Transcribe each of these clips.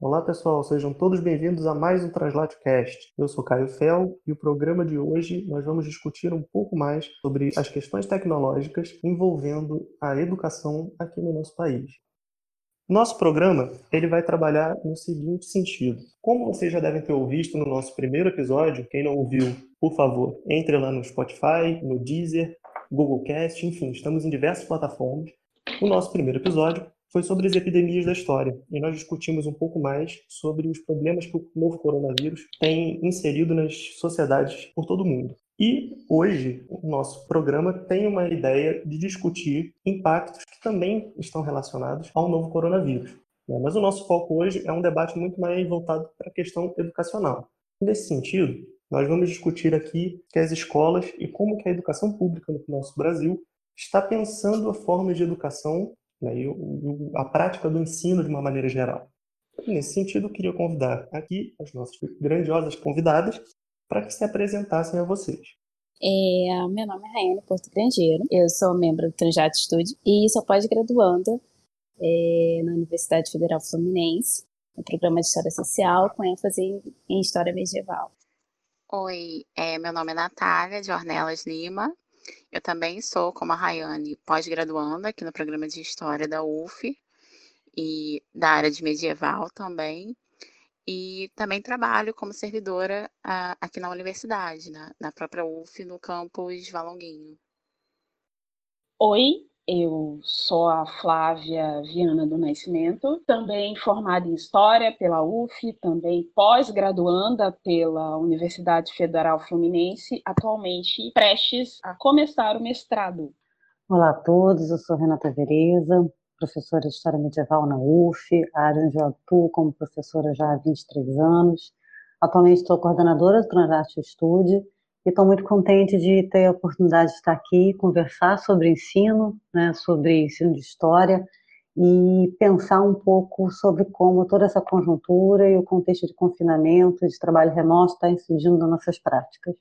Olá pessoal, sejam todos bem-vindos a mais um TranslatCast. Eu sou Caio Fel e o programa de hoje nós vamos discutir um pouco mais sobre as questões tecnológicas envolvendo a educação aqui no nosso país. Nosso programa ele vai trabalhar no seguinte sentido. Como vocês já devem ter ouvido no nosso primeiro episódio, quem não ouviu, por favor, entre lá no Spotify, no Deezer, Google Cast, enfim, estamos em diversas plataformas. O nosso primeiro episódio foi sobre as epidemias da história. E nós discutimos um pouco mais sobre os problemas que o novo coronavírus tem inserido nas sociedades por todo o mundo. E hoje o nosso programa tem uma ideia de discutir impactos que também estão relacionados ao novo coronavírus. Né? Mas o nosso foco hoje é um debate muito mais voltado para a questão educacional. Nesse sentido, nós vamos discutir aqui que as escolas e como que a educação pública no nosso Brasil está pensando a forma de educação né, e o, a prática do ensino de uma maneira geral. nesse sentido, eu queria convidar aqui as nossas grandiosas convidadas para que se apresentassem a vocês. É, meu nome é Raiane Porto Grangeiro, eu sou membro do Transjato Studio e sou pós-graduanda é, na Universidade Federal Fluminense, no programa de História Social, com ênfase em, em História Medieval. Oi, é, meu nome é Natália de Ornelas Lima, eu também sou, como a Rayane, pós-graduanda aqui no programa de História da UF e da área de medieval também. E também trabalho como servidora uh, aqui na universidade, na, na própria UF, no campus Valonguinho. Oi, eu sou a Flávia Viana do Nascimento, também formada em História pela UF, também pós-graduanda pela Universidade Federal Fluminense, atualmente prestes a começar o mestrado. Olá a todos, eu sou Renata Vereza, professora de História Medieval na UF, área onde eu atuo como professora já há 23 anos. Atualmente estou coordenadora do Transarte Studio e estou muito contente de ter a oportunidade de estar aqui, conversar sobre ensino, né, sobre ensino de história e pensar um pouco sobre como toda essa conjuntura e o contexto de confinamento, de trabalho remoto está incidindo nas nossas práticas.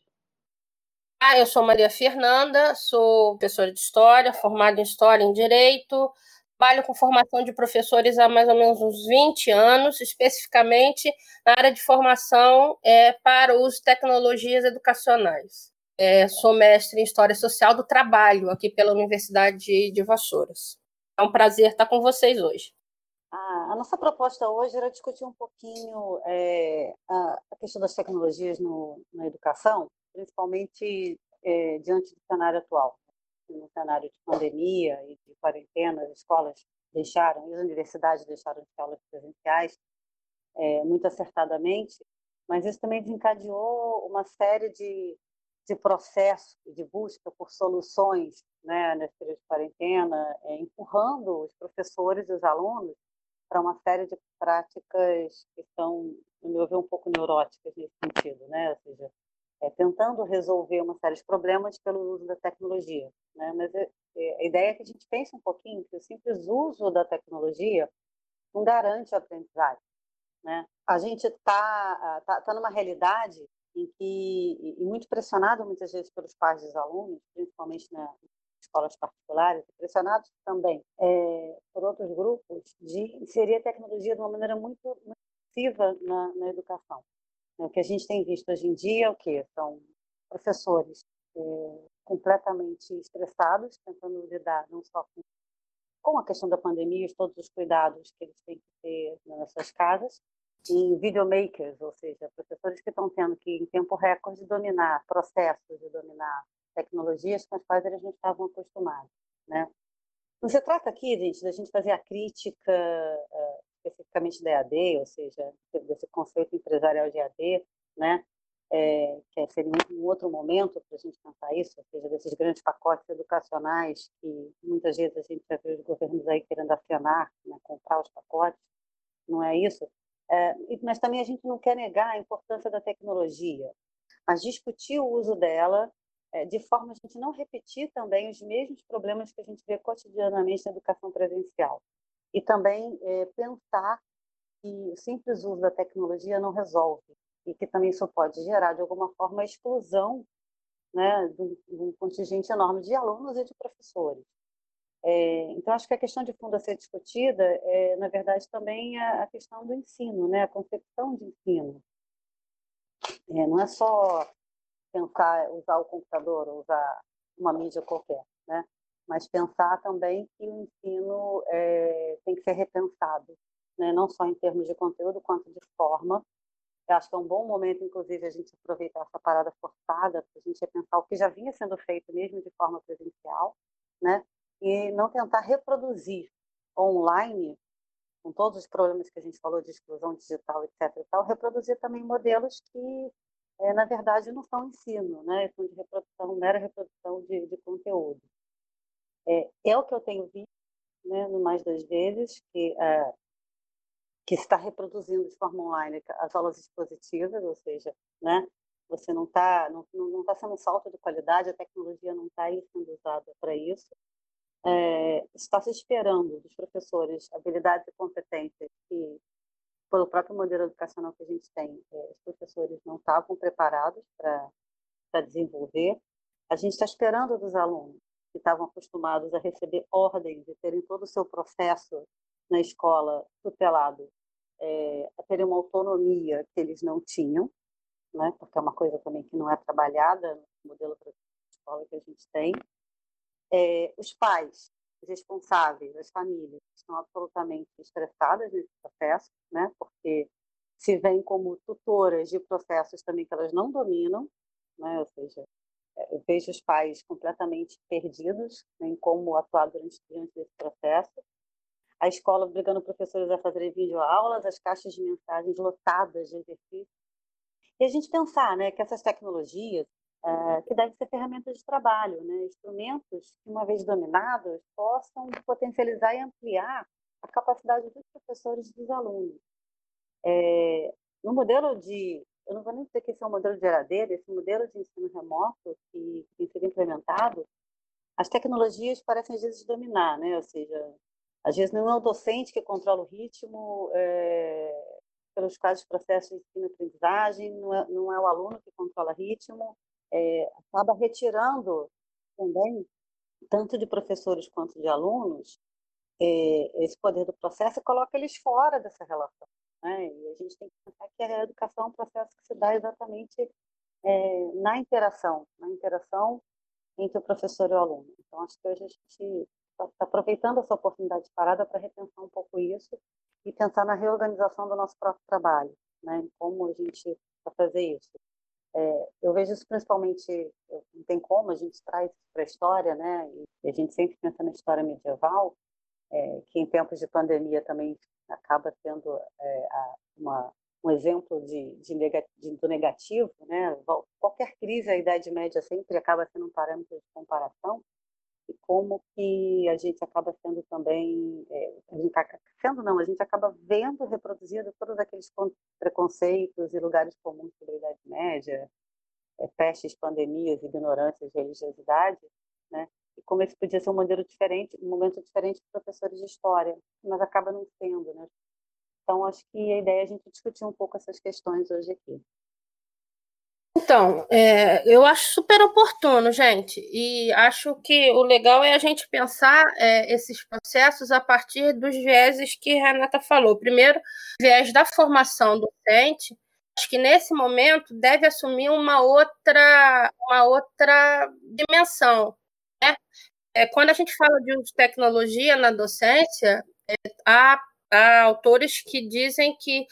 Ah, eu sou Maria Fernanda, sou professora de História, formada em História e em Direito, Trabalho com formação de professores há mais ou menos uns 20 anos, especificamente na área de formação é, para o uso de tecnologias educacionais. É, sou mestre em História Social do Trabalho aqui pela Universidade de Vassouras. É um prazer estar com vocês hoje. a nossa proposta hoje era discutir um pouquinho é, a, a, questão das tecnologias no, na educação, principalmente é, diante do cenário atual no cenário de pandemia e de quarentena, as escolas deixaram, e as universidades deixaram de aulas presenciais, é, muito acertadamente, mas isso também desencadeou uma série de, de processos de busca por soluções né, nesse período de quarentena, é, empurrando os professores e os alunos para uma série de práticas que são, no meu ver, um pouco neuróticas nesse sentido, né? ou seja, é, tentando resolver uma série de problemas pelo uso da tecnologia. Né? Mas é, é, a ideia é que a gente pense um pouquinho que o simples uso da tecnologia não garante a aprendizagem. Né? A gente está tá, tá numa realidade em que, e muito pressionado muitas vezes pelos pais dos alunos, principalmente nas escolas particulares, pressionados também é, por outros grupos, de inserir a tecnologia de uma maneira muito, muito na, na educação. O que a gente tem visto hoje em dia é o que são professores é, completamente estressados, tentando lidar não só com, com a questão da pandemia, todos os cuidados que eles têm que ter nas suas casas, e videomakers, ou seja, professores que estão tendo que, em tempo recorde, dominar processos e dominar tecnologias com as quais eles não estavam acostumados, né? Não se trata aqui, gente, da gente fazer a crítica uh, especificamente da EAD, ou seja, desse conceito empresarial de EAD, né? É, que seria um, outro momento para a gente pensar isso, ou seja, desses grandes pacotes educacionais que muitas vezes a gente já vê os governos aí querendo afinar, né, comprar os pacotes, não é isso? É, mas também a gente não quer negar a importância da tecnologia, mas discutir o uso dela é, de forma a gente não repetir também os mesmos problemas que a gente vê cotidianamente na educação presencial e também é, pensar que o simples uso da tecnologia não resolve e que também isso pode gerar, de alguma forma, a exclusão né, de, um, de um contingente enorme de alunos e de professores. É, então, acho que a questão de fundo a ser discutida é, na verdade, também a, a questão do ensino, né? a concepção de ensino. É, não é só pensar, usar o computador, usar uma mídia qualquer, né? Mas pensar também que o ensino é, tem que ser repensado, né? não só em termos de conteúdo, quanto de forma. Eu acho que é um bom momento, inclusive, a gente aproveitar essa parada forçada para a gente repensar o que já vinha sendo feito, mesmo de forma presencial, né? e não tentar reproduzir online, com todos os problemas que a gente falou de exclusão digital, etc. E tal, reproduzir também modelos que, é, na verdade, não são ensino, né? são de reprodução, mera reprodução de, de conteúdo. É, é, o que eu tenho visto, né, no mais das vezes, que, é, que está reproduzindo de forma online as aulas expositivas, ou seja, né, você não está não, não tá sendo um salto de qualidade, a tecnologia não está sendo usada para isso, é, está se esperando dos professores habilidades e competências que, pelo próprio modelo educacional que a gente tem, é, os professores não estavam preparados para desenvolver. A gente está esperando dos alunos que estavam acostumados a receber ordens e terem todo o seu processo na escola tutelado, é, a terem uma autonomia que eles não tinham, né? porque é uma coisa também que não é trabalhada no modelo de escola que a gente tem é, os pais, os responsáveis, as famílias, estão absolutamente estressadas nesse processo, né? porque se veem como tutoras de processos também que elas não dominam, né? ou seja, eu vejo os pais completamente perdidos né, em como atuar durante, durante esse processo. A escola obrigando professores a fazerem videoaulas, as caixas de mensagens lotadas de exercícios. E a gente pensar né, que essas tecnologias, é, que devem ser ferramentas de trabalho, né? instrumentos que, uma vez dominados, possam potencializar e ampliar a capacidade dos professores e dos alunos. É, no modelo de, eu não vou nem dizer que esse é um modelo de geradeira, esse modelo de ensino remoto que, tem sido implementado, as tecnologias parecem às vezes dominar, né? ou seja, às vezes não é o docente que controla o ritmo, é, pelos quais os processos de ensino-aprendizagem, não é, não é o aluno que controla ritmo, é, acaba retirando também, tanto de professores quanto de alunos, é, esse poder do processo e coloca eles fora dessa relação. Né? E a gente tem que pensar que a educação é um processo que se dá exatamente é, na interação, na interação entre o professor e o aluno. Então, acho que hoje a gente está tá aproveitando essa oportunidade de parada para repensar um pouco isso e pensar na reorganização do nosso próprio trabalho, né? em como a gente vai fazer isso. É, eu vejo isso principalmente, não tem como, a gente traz para a história, né? E a gente sempre pensa na história medieval, é, que em tempos de pandemia também acaba sendo é, uma, um exemplo de, de, de, do negativo, né? Qualquer crise, a Idade Média sempre acaba sendo um parâmetro de comparação, e como que a gente acaba sendo também, é, a gente sendo não, a gente acaba vendo reproduzido todos aqueles preconceitos e lugares comuns sobre a Idade Média, é, pestes, pandemias, ignorâncias, religiosidade, né? E como esse podia ser um modelo diferente, um momento diferente para professores de história, mas acaba não sendo, né? Então, acho que a ideia é a gente discutir um pouco essas questões hoje aqui. Então, é, eu acho super oportuno, gente, e acho que o legal é a gente pensar é, esses processos a partir dos vieses que a Renata falou. Primeiro, viés da formação docente, acho que nesse momento deve assumir uma outra, uma outra dimensão. Né? É, quando a gente fala de tecnologia na docência, é, há, há autores que dizem que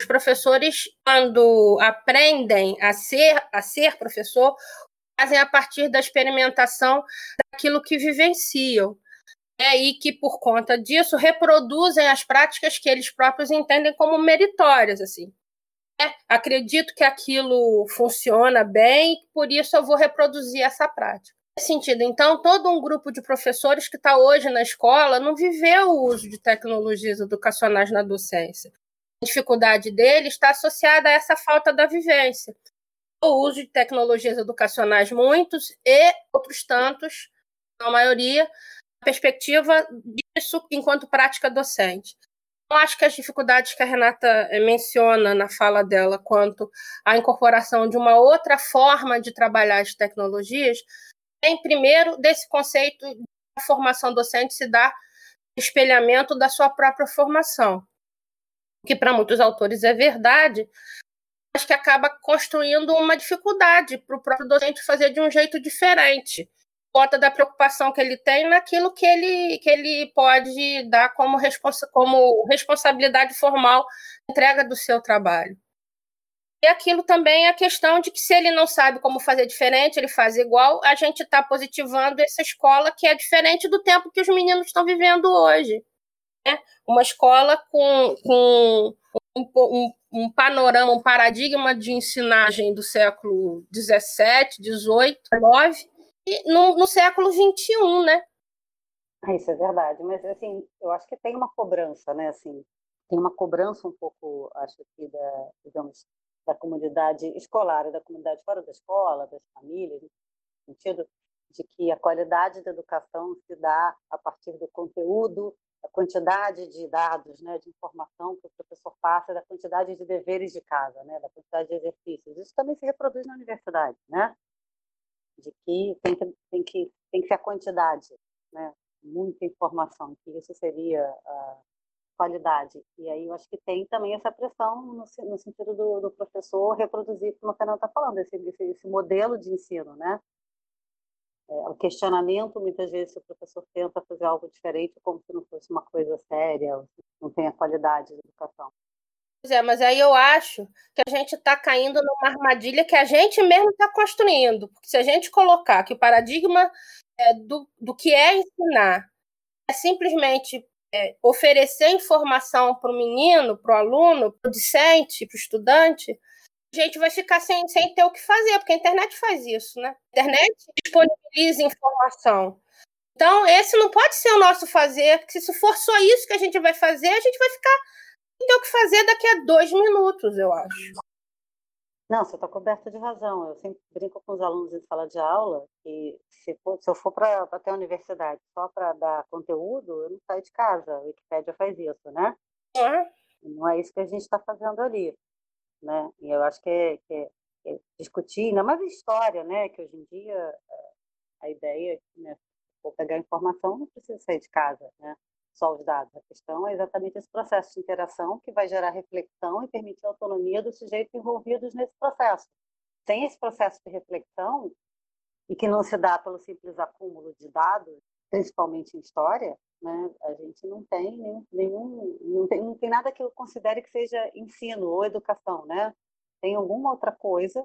os professores, quando aprendem a ser, a ser professor, fazem a partir da experimentação daquilo que vivenciam. Né? E que, por conta disso, reproduzem as práticas que eles próprios entendem como meritórias. Assim. É, acredito que aquilo funciona bem, por isso eu vou reproduzir essa prática. Sentido, então, todo um grupo de professores que está hoje na escola não viveu o uso de tecnologias educacionais na docência dificuldade dele está associada a essa falta da vivência. O uso de tecnologias educacionais, muitos, e outros tantos, a maioria, a perspectiva disso enquanto prática docente. Eu acho que as dificuldades que a Renata eh, menciona na fala dela quanto à incorporação de uma outra forma de trabalhar as tecnologias, vem primeiro desse conceito de a formação docente se dá espelhamento da sua própria formação. Que para muitos autores é verdade, mas que acaba construindo uma dificuldade para o próprio docente fazer de um jeito diferente. Conta da preocupação que ele tem naquilo que ele, que ele pode dar como, responsa como responsabilidade formal entrega do seu trabalho. E aquilo também é a questão de que se ele não sabe como fazer diferente, ele faz igual, a gente está positivando essa escola que é diferente do tempo que os meninos estão vivendo hoje. Né? Uma escola com, com um, um, um, panorama, um paradigma de ensinagem do século XVII, XVIII, XIX, e no, no século XXI, né? Ah, isso é verdade, mas assim, eu acho que tem uma cobrança, né? Assim, tem uma cobrança um pouco, acho que da, digamos, da comunidade escolar e da comunidade fora da escola, das famílias, no sentido de que a qualidade da educação se dá a partir do conteúdo, da quantidade de dados, né, de informação que o professor passa, da quantidade de deveres de casa, né, da quantidade de exercícios. Isso também se reproduz na universidade, né? De que tem que, tem que, tem que ser a quantidade, né? Muita informação, que isso seria uh, qualidade. E aí eu acho que tem também essa pressão no, no sentido do, do, professor reproduzir, como a Fernanda está falando, esse, esse, esse, modelo de ensino, né? É, o questionamento, muitas vezes, o professor tenta fazer algo diferente, como se não fosse uma coisa séria, não tem a qualidade da educação. Pois é, mas aí eu acho que a gente está caindo numa armadilha que a gente mesmo está construindo. Porque se a gente colocar que o paradigma é, do, do que é ensinar é simplesmente é, oferecer informação para o menino, para o aluno, para o discente, para o estudante, a gente vai ficar sem, sem ter o que fazer, porque a internet faz isso, né? A internet disponibiliza informação. Então, esse não pode ser o nosso fazer, porque se for só isso que a gente vai fazer, a gente vai ficar sem ter o que fazer daqui a dois minutos, eu acho. Não, você está coberta de razão. Eu sempre brinco com os alunos em sala de aula que se, for, se eu for para até a universidade só para dar conteúdo, eu não saio de casa. A Wikipédia faz isso, né? É. Não é isso que a gente está fazendo ali. Né? E eu acho que é, que é, é discutir, ainda mais história, né? que hoje em dia é, a ideia é né, pegar informação, não precisa sair de casa. Né? Só os dados. A questão é exatamente esse processo de interação que vai gerar reflexão e permitir a autonomia dos sujeitos envolvidos nesse processo. Sem esse processo de reflexão, e que não se dá pelo simples acúmulo de dados, principalmente em história, né, a gente não tem nenhum, nenhum não, tem, não tem nada que eu considere que seja ensino ou educação, né? Tem alguma outra coisa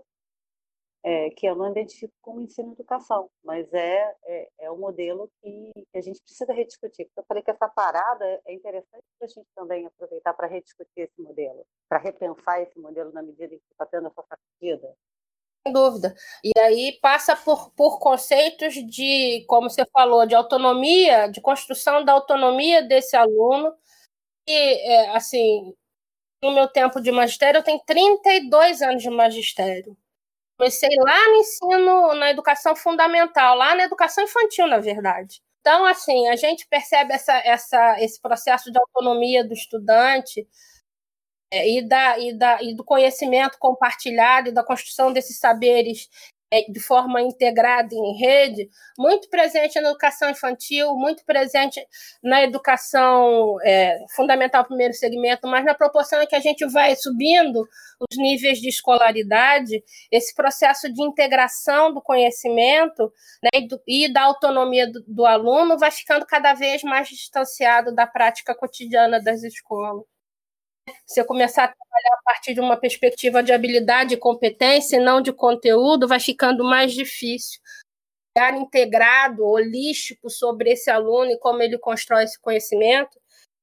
é, que eu não identifico como ensino e educação, mas é, é, é um modelo que, que, a gente precisa rediscutir. Eu falei que essa parada é interessante para a gente também aproveitar para rediscutir esse modelo, para repensar esse modelo na medida em que está tendo essa sacudida. Sem dúvida. E aí passa por, por conceitos de, como você falou, de autonomia, de construção da autonomia desse aluno. E, é, assim, no meu tempo de magistério, eu tenho 32 anos de magistério. Comecei lá no ensino, na educação fundamental, lá na educação infantil, na verdade. Então, assim, a gente percebe essa, essa, esse processo de autonomia do estudante é, e, da, e, da, e do conhecimento compartilhado e da construção desses saberes de forma integrada em rede, muito presente na educação infantil, muito presente na educação é, fundamental primeiro segmento, mas na proporção que a gente vai subindo os níveis de escolaridade, esse processo de integração do conhecimento né, e, do, e, da autonomia do, do aluno vai ficando cada vez mais distanciado da prática cotidiana das escolas. Você começar a trabalhar a partir de uma perspectiva de habilidade e competência e não de conteúdo, vai ficando mais difícil. Olhar integrado, holístico sobre esse aluno e como ele constrói esse conhecimento,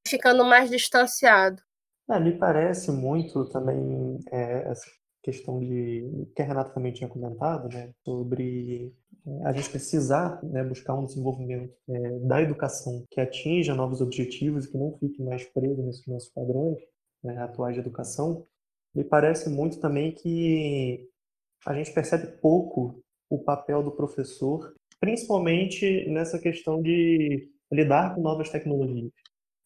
ficando mais distanciado. É, me parece muito também é, essa questão de que a Renata também tinha comentado, né, sobre é, a gente precisar né, buscar um desenvolvimento é, da educação que atinja novos objetivos e que não fique mais preso nesses nossos padrões né, atuais de educação, me parece muito também que a gente percebe pouco o papel do professor, principalmente nessa questão de lidar com novas tecnologias.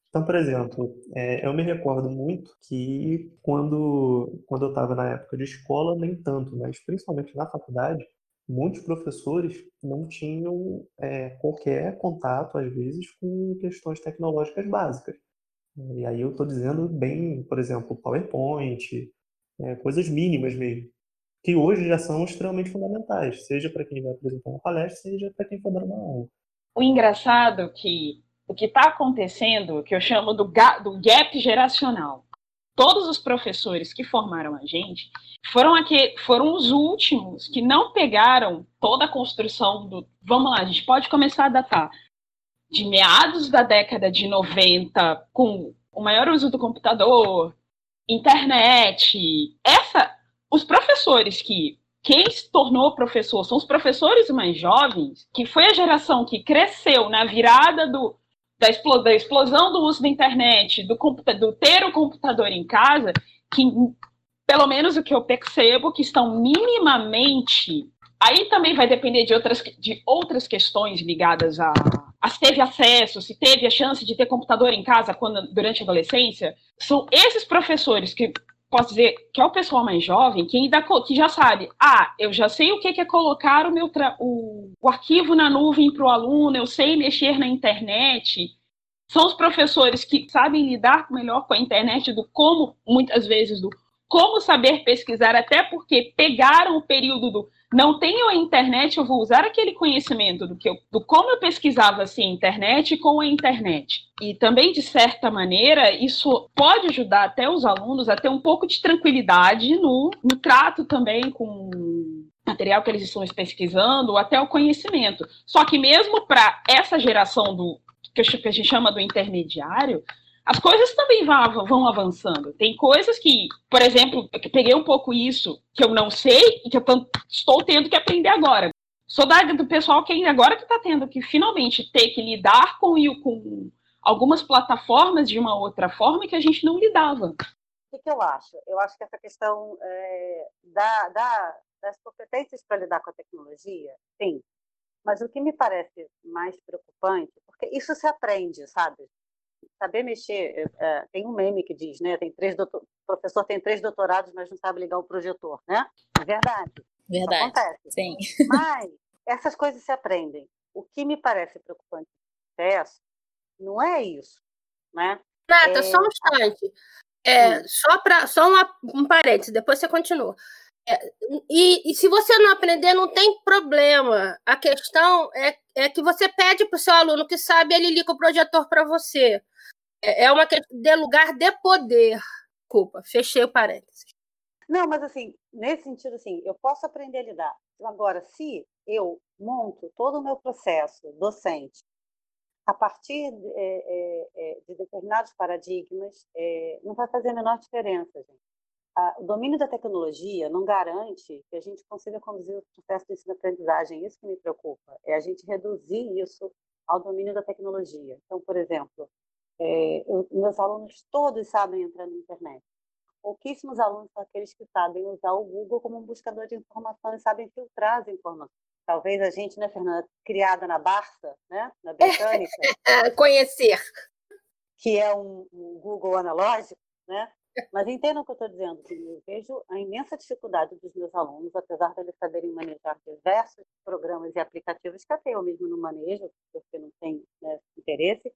Então, por exemplo, é, eu me recordo muito que quando, quando eu estava na época de escola, nem tanto, mas principalmente na faculdade, muitos professores não tinham é, qualquer contato, às vezes, com questões tecnológicas básicas. E aí eu estou dizendo bem, por exemplo, PowerPoint, é, coisas mínimas mesmo, que hoje já são extremamente fundamentais, seja para quem vai apresentar uma palestra, seja para quem for dar uma aula. O engraçado é que o que está acontecendo, que eu chamo do, do gap geracional, todos os professores que formaram a gente foram aqui, foram os últimos que não pegaram toda a construção do. Vamos lá, a gente pode começar a datar de meados da década de 90, com o maior uso do computador, internet. Essa, os professores que quem se tornou professor são os professores mais jovens, que foi a geração que cresceu na virada do da, explosão, da explosão do uso da internet, do, do ter o computador em casa, que, pelo menos o que eu percebo, que estão minimamente. Aí também vai depender de outras, de outras questões ligadas a se teve acesso, se teve a chance de ter computador em casa quando, durante a adolescência. São esses professores que posso dizer que é o pessoal mais jovem que ainda que já sabe, ah, eu já sei o que é colocar o meu o, o arquivo na nuvem para o aluno, eu sei mexer na internet. São os professores que sabem lidar melhor com a internet do como, muitas vezes, do como saber pesquisar, até porque pegaram o período do não tenho a internet, eu vou usar aquele conhecimento do, que eu, do como eu pesquisava assim, internet com a internet. E também, de certa maneira, isso pode ajudar até os alunos a ter um pouco de tranquilidade no, no trato também com material que eles estão pesquisando, ou até o conhecimento. Só que mesmo para essa geração do que a gente chama do intermediário, as coisas também vão, avançando. Tem coisas que, por exemplo, eu peguei um pouco isso que eu não sei e que eu estou tendo que aprender agora. Sou da, do pessoal que agora que está tendo que finalmente ter que lidar com, com algumas plataformas de uma outra forma que a gente não lidava. O que, que eu acho? Eu acho que essa questão é, da, da, das competências para lidar com a tecnologia, sim. Mas o que me parece mais preocupante, porque isso se aprende, sabe? Saber mexer. É, tem um meme que diz, né? Tem três doutor... O professor tem três doutorados, mas não sabe ligar o projetor, né? É verdade. Verdade. Isso acontece. Sim. Mas essas coisas se aprendem. O que me parece preocupante no processo não é isso, né? Nata, é... só um instante. É, só para só uma, um parênteses, depois você continua. É, e, e, se você não aprender, não tem problema. A questão é, é que você pede para o seu aluno que sabe, ele liga o projetor para você. É, é uma questão de lugar de poder. Desculpa, fechei o parênteses. Não, mas assim, nesse sentido, assim, eu posso aprender a lidar. Agora, se eu monto todo o meu processo docente a partir de, é, é, de determinados paradigmas, é, não vai fazer a menor diferença, gente o domínio da tecnologia não garante que a gente consiga conduzir o processo de ensino-aprendizagem. Isso que me preocupa, é a gente reduzir isso ao domínio da tecnologia. Então, por exemplo, é, eu, meus alunos todos sabem entrar na internet. Pouquíssimos alunos são aqueles que sabem usar o Google como um buscador de informação e sabem filtrar as informações. Talvez a gente, né, Fernanda, criada na Barça, né, na Britânica. Conhecer. Que é um, um Google analógico, né? Mas entendam o que eu estou dizendo, eu vejo a imensa dificuldade dos meus alunos, apesar de eles saberem manejar diversos programas e aplicativos que até eu mesmo não manejo, porque não tenho né, interesse,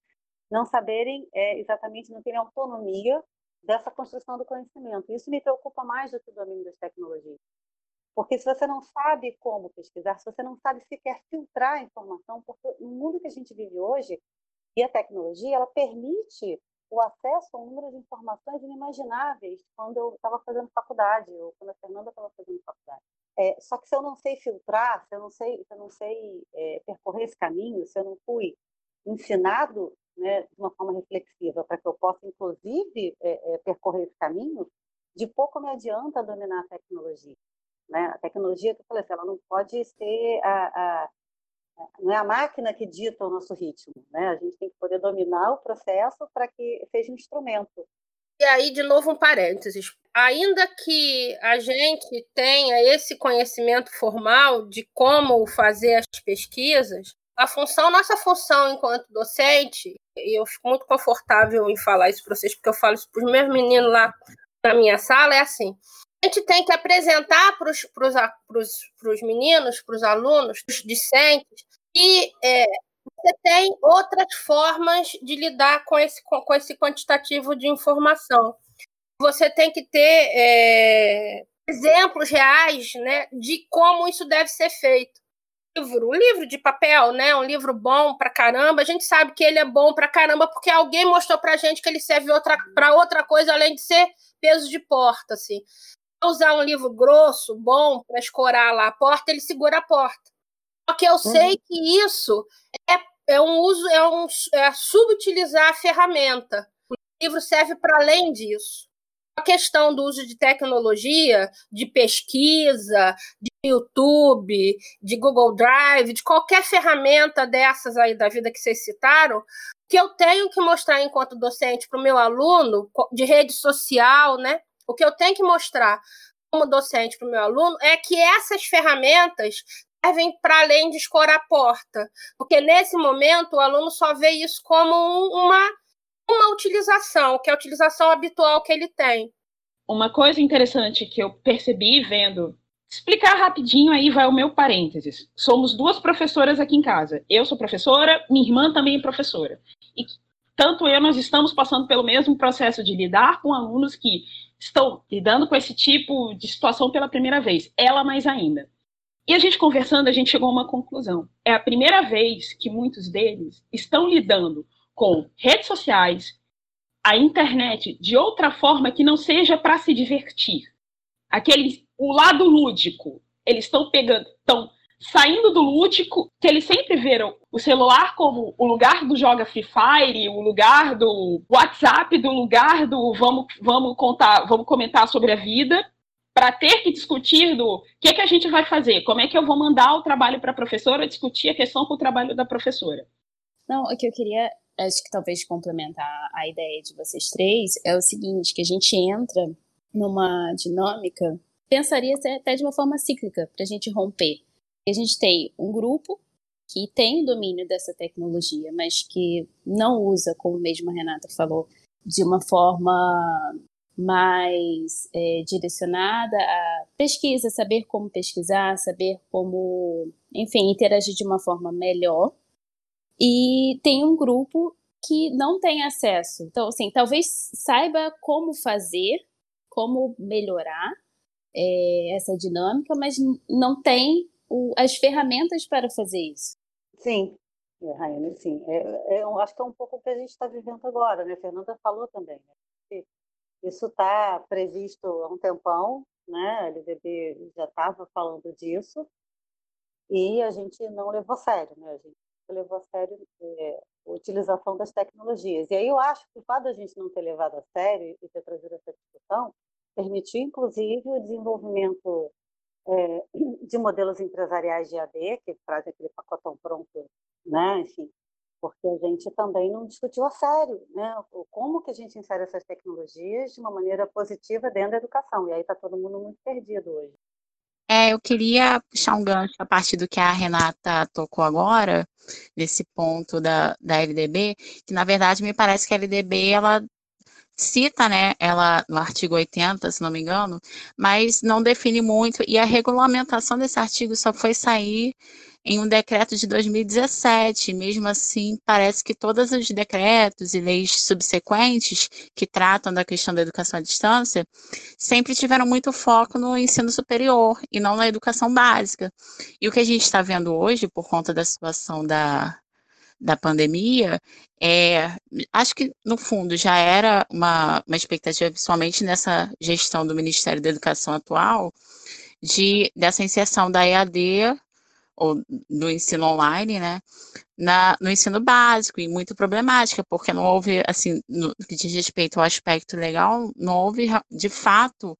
não saberem é, exatamente, não terem autonomia dessa construção do conhecimento. Isso me preocupa mais do que o domínio das tecnologias. Porque se você não sabe como pesquisar, se você não sabe sequer filtrar a informação, porque no mundo que a gente vive hoje, e a tecnologia, ela permite o acesso a um número de informações inimagináveis quando eu estava fazendo faculdade, ou quando a Fernanda estava fazendo faculdade. É, só que se eu não sei filtrar, se eu não sei, se eu não sei é, percorrer esse caminho, se eu não fui ensinado né, de uma forma reflexiva para que eu possa, inclusive, é, é, percorrer esse caminho, de pouco me adianta dominar a tecnologia. Né? A tecnologia, que eu falei assim, ela não pode ser a, a não é a máquina que dita o nosso ritmo, né? A gente tem que poder dominar o processo para que seja um instrumento. E aí, de novo, um parênteses. Ainda que a gente tenha esse conhecimento formal de como fazer as pesquisas, a função, nossa função enquanto docente, e eu fico muito confortável em falar isso para vocês, porque eu falo isso para os meus meninos lá na minha sala, é assim: a gente tem que apresentar para os meninos, para os alunos, para os discentes, que é, você tem outras formas de lidar com esse, com esse quantitativo de informação. Você tem que ter é, exemplos reais né, de como isso deve ser feito. Livro, um livro de papel, né? Um livro bom pra caramba. A gente sabe que ele é bom pra caramba porque alguém mostrou pra gente que ele serve outra, pra outra coisa além de ser peso de porta, assim. Usar um livro grosso, bom, para escorar lá a porta, ele segura a porta. Só que eu uhum. sei que isso é, é um uso, é um é subutilizar a ferramenta. O livro serve para além disso a questão do uso de tecnologia, de pesquisa, de YouTube, de Google Drive, de qualquer ferramenta dessas aí da vida que vocês citaram, que eu tenho que mostrar enquanto docente para o meu aluno, de rede social, né? O que eu tenho que mostrar como docente para o meu aluno é que essas ferramentas servem para além de escorar a porta. Porque nesse momento o aluno só vê isso como uma uma utilização, que é a utilização habitual que ele tem. Uma coisa interessante que eu percebi vendo, explicar rapidinho aí vai o meu parênteses. Somos duas professoras aqui em casa. Eu sou professora, minha irmã também é professora. E tanto eu nós estamos passando pelo mesmo processo de lidar com alunos que estão lidando com esse tipo de situação pela primeira vez. Ela mais ainda. E a gente conversando, a gente chegou a uma conclusão. É a primeira vez que muitos deles estão lidando com redes sociais, a internet de outra forma que não seja para se divertir. Aquele, o lado lúdico, eles estão pegando, estão saindo do lúdico, que eles sempre viram o celular como o lugar do joga Free Fire, o lugar do WhatsApp, do lugar do vamos, vamos contar, vamos comentar sobre a vida, para ter que discutir do que, que a gente vai fazer, como é que eu vou mandar o trabalho para a professora, discutir a questão com o trabalho da professora. Não, o que eu queria acho que talvez complementar a ideia de vocês três, é o seguinte, que a gente entra numa dinâmica, pensaria até de uma forma cíclica, para a gente romper. A gente tem um grupo que tem domínio dessa tecnologia, mas que não usa, como mesmo a Renata falou, de uma forma mais é, direcionada a pesquisa, saber como pesquisar, saber como, enfim, interagir de uma forma melhor e tem um grupo que não tem acesso. Então, assim, talvez saiba como fazer, como melhorar é, essa dinâmica, mas não tem o, as ferramentas para fazer isso. Sim, é, Raiane, sim. É, é, eu acho que é um pouco o que a gente está vivendo agora, né? A Fernanda falou também. Né? Isso está previsto há um tempão, né? A LDB já estava falando disso e a gente não levou a sério, né? A gente levou a sério é, a utilização das tecnologias. E aí eu acho que o fato da gente não ter levado a sério e ter trazido essa discussão permitiu, inclusive, o desenvolvimento é, de modelos empresariais de AD, que trazem aquele pacotão pronto, né? Enfim, porque a gente também não discutiu a sério, né? Como que a gente insere essas tecnologias de uma maneira positiva dentro da educação. E aí está todo mundo muito perdido hoje. É, eu queria puxar um gancho a partir do que a Renata tocou agora, nesse ponto da, da LDB, que na verdade me parece que a LDB ela cita, né, ela no artigo 80, se não me engano, mas não define muito, e a regulamentação desse artigo só foi sair em um decreto de 2017. Mesmo assim, parece que todos os decretos e leis subsequentes que tratam da questão da educação à distância sempre tiveram muito foco no ensino superior e não na educação básica. E o que a gente está vendo hoje, por conta da situação da, da pandemia, é, acho que, no fundo, já era uma, uma expectativa, principalmente nessa gestão do Ministério da Educação atual, de, dessa inserção da EAD ou do ensino online, né, na, no ensino básico, e muito problemática, porque não houve, assim, no que diz respeito ao aspecto legal, não houve, de fato,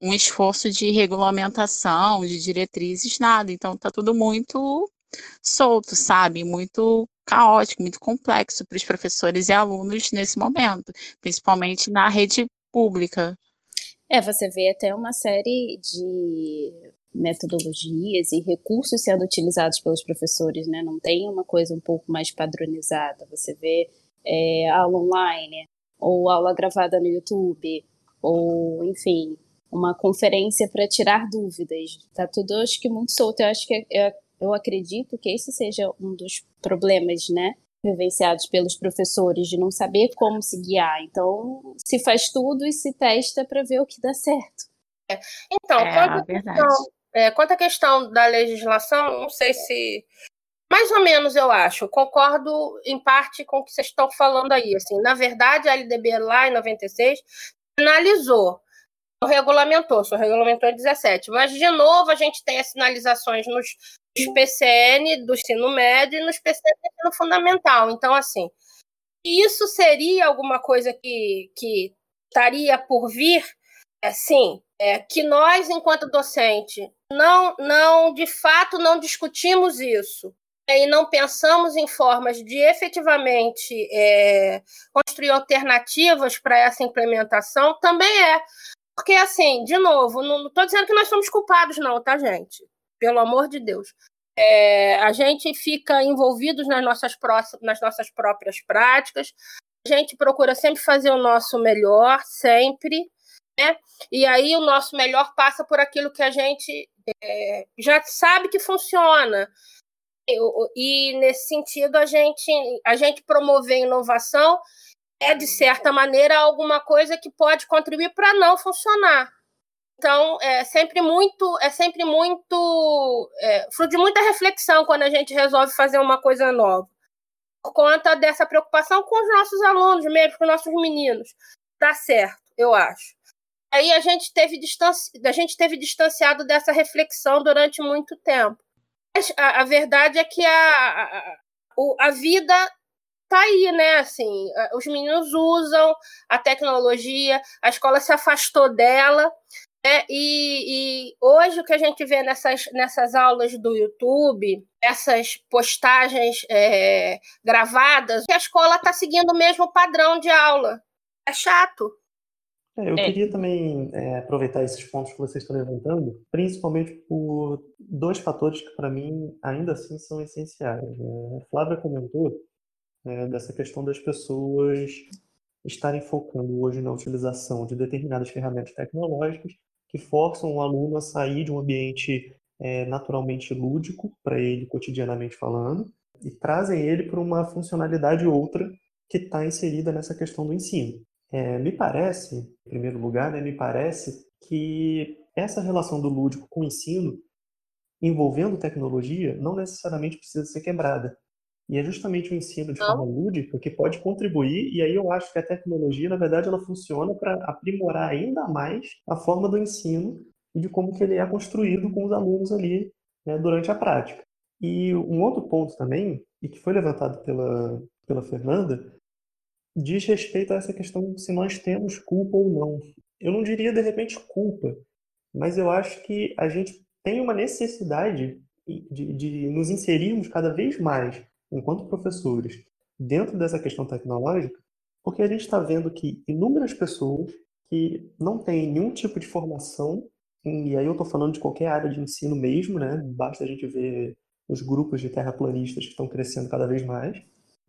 um esforço de regulamentação, de diretrizes, nada. Então, está tudo muito solto, sabe? Muito caótico, muito complexo para os professores e alunos nesse momento, principalmente na rede pública. É, você vê até uma série de metodologias e recursos sendo utilizados pelos professores, né? Não tem uma coisa um pouco mais padronizada. Você vê é, aula online, ou aula gravada no YouTube, ou, enfim, uma conferência para tirar dúvidas. Tá tudo, acho que muito solto. Eu acho que eu, eu acredito que esse seja um dos problemas, né? vivenciados pelos professores de não saber como se guiar. Então, se faz tudo e se testa para ver o que dá certo. É. Então, é, quanto, a questão, é, quanto à questão da legislação, não sei se mais ou menos, eu acho. Concordo em parte com o que vocês estão falando aí. Assim, na verdade, a LDB lá em 96 analisou, regulamentou, só regulamentou em 17. Mas, de novo, a gente tem as sinalizações nos PCN do ensino médio e nos PCN do ensino fundamental. Então, assim, isso seria alguma coisa que, que estaria por vir? É, sim, é, que nós, enquanto docente, não, não, de fato, não discutimos isso e não pensamos em formas de efetivamente é, construir alternativas para essa implementação, também é. Porque, assim, de novo, não estou dizendo que nós somos culpados, não, tá, gente? Pelo amor de Deus. É, a gente fica envolvidos nas nossas, nas nossas próprias práticas, a gente procura sempre fazer o nosso melhor, sempre, né? E aí o nosso melhor passa por aquilo que a gente é, já sabe que funciona. E nesse sentido, a gente, a gente promover inovação é, de certa maneira, alguma coisa que pode contribuir para não funcionar. Então, é sempre muito, é sempre muito, é, fruto de muita reflexão quando a gente resolve fazer uma coisa nova. Por conta dessa preocupação com os nossos alunos mesmo, com os nossos meninos. Dá certo, eu acho. Aí a gente teve, distanci... a gente teve distanciado dessa reflexão durante muito tempo. Mas a, a verdade é que a, a, a vida tá aí, né? Assim, os meninos usam a tecnologia, a escola se afastou dela. Né? E, e, hoje o que a gente vê nessas, nessas aulas do YouTube, essas postagens é, gravadas, que a escola está seguindo o mesmo padrão de aula. É chato. É, eu é. queria também é, aproveitar esses pontos que vocês estão levantando, principalmente por dois fatores que, para mim, ainda assim são essenciais. Né? A Flávia comentou é, dessa questão das pessoas estarem focando hoje na utilização de determinadas ferramentas tecnológicas que forçam o aluno a sair de um ambiente é, naturalmente lúdico para ele, cotidianamente falando, e trazem ele para uma funcionalidade outra que está inserida nessa questão do ensino. É, me parece, em primeiro lugar, né, me parece que essa relação do lúdico com o ensino, envolvendo tecnologia, não necessariamente precisa ser quebrada. E é justamente o ensino de forma lúdica que pode contribuir, e aí eu acho que a tecnologia, na verdade, ela funciona para aprimorar ainda mais a forma do ensino e de como que ele é construído com os alunos ali né, durante a prática. E um outro ponto também, e que foi levantado pela, pela Fernanda, diz respeito a essa questão se nós temos culpa ou não. Eu não diria de repente culpa, mas eu acho que a gente tem uma necessidade de, de nos inserirmos cada vez mais, enquanto professores, dentro dessa questão tecnológica, porque a gente está vendo que inúmeras pessoas que não têm nenhum tipo de formação, e aí eu estou falando de qualquer área de ensino mesmo, né? Basta a gente ver os grupos de terraplanistas que estão crescendo cada vez mais,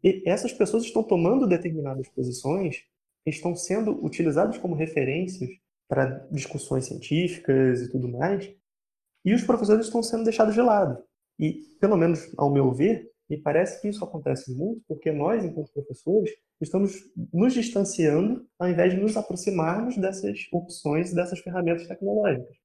e essas pessoas estão tomando determinadas posições, estão sendo utilizadas como referências para discussões científicas e tudo mais, e os professores estão sendo deixados de lado. E, pelo menos ao meu ver, me parece que isso acontece muito porque nós, enquanto professores, estamos nos distanciando ao invés de nos aproximarmos dessas opções, dessas ferramentas tecnológicas.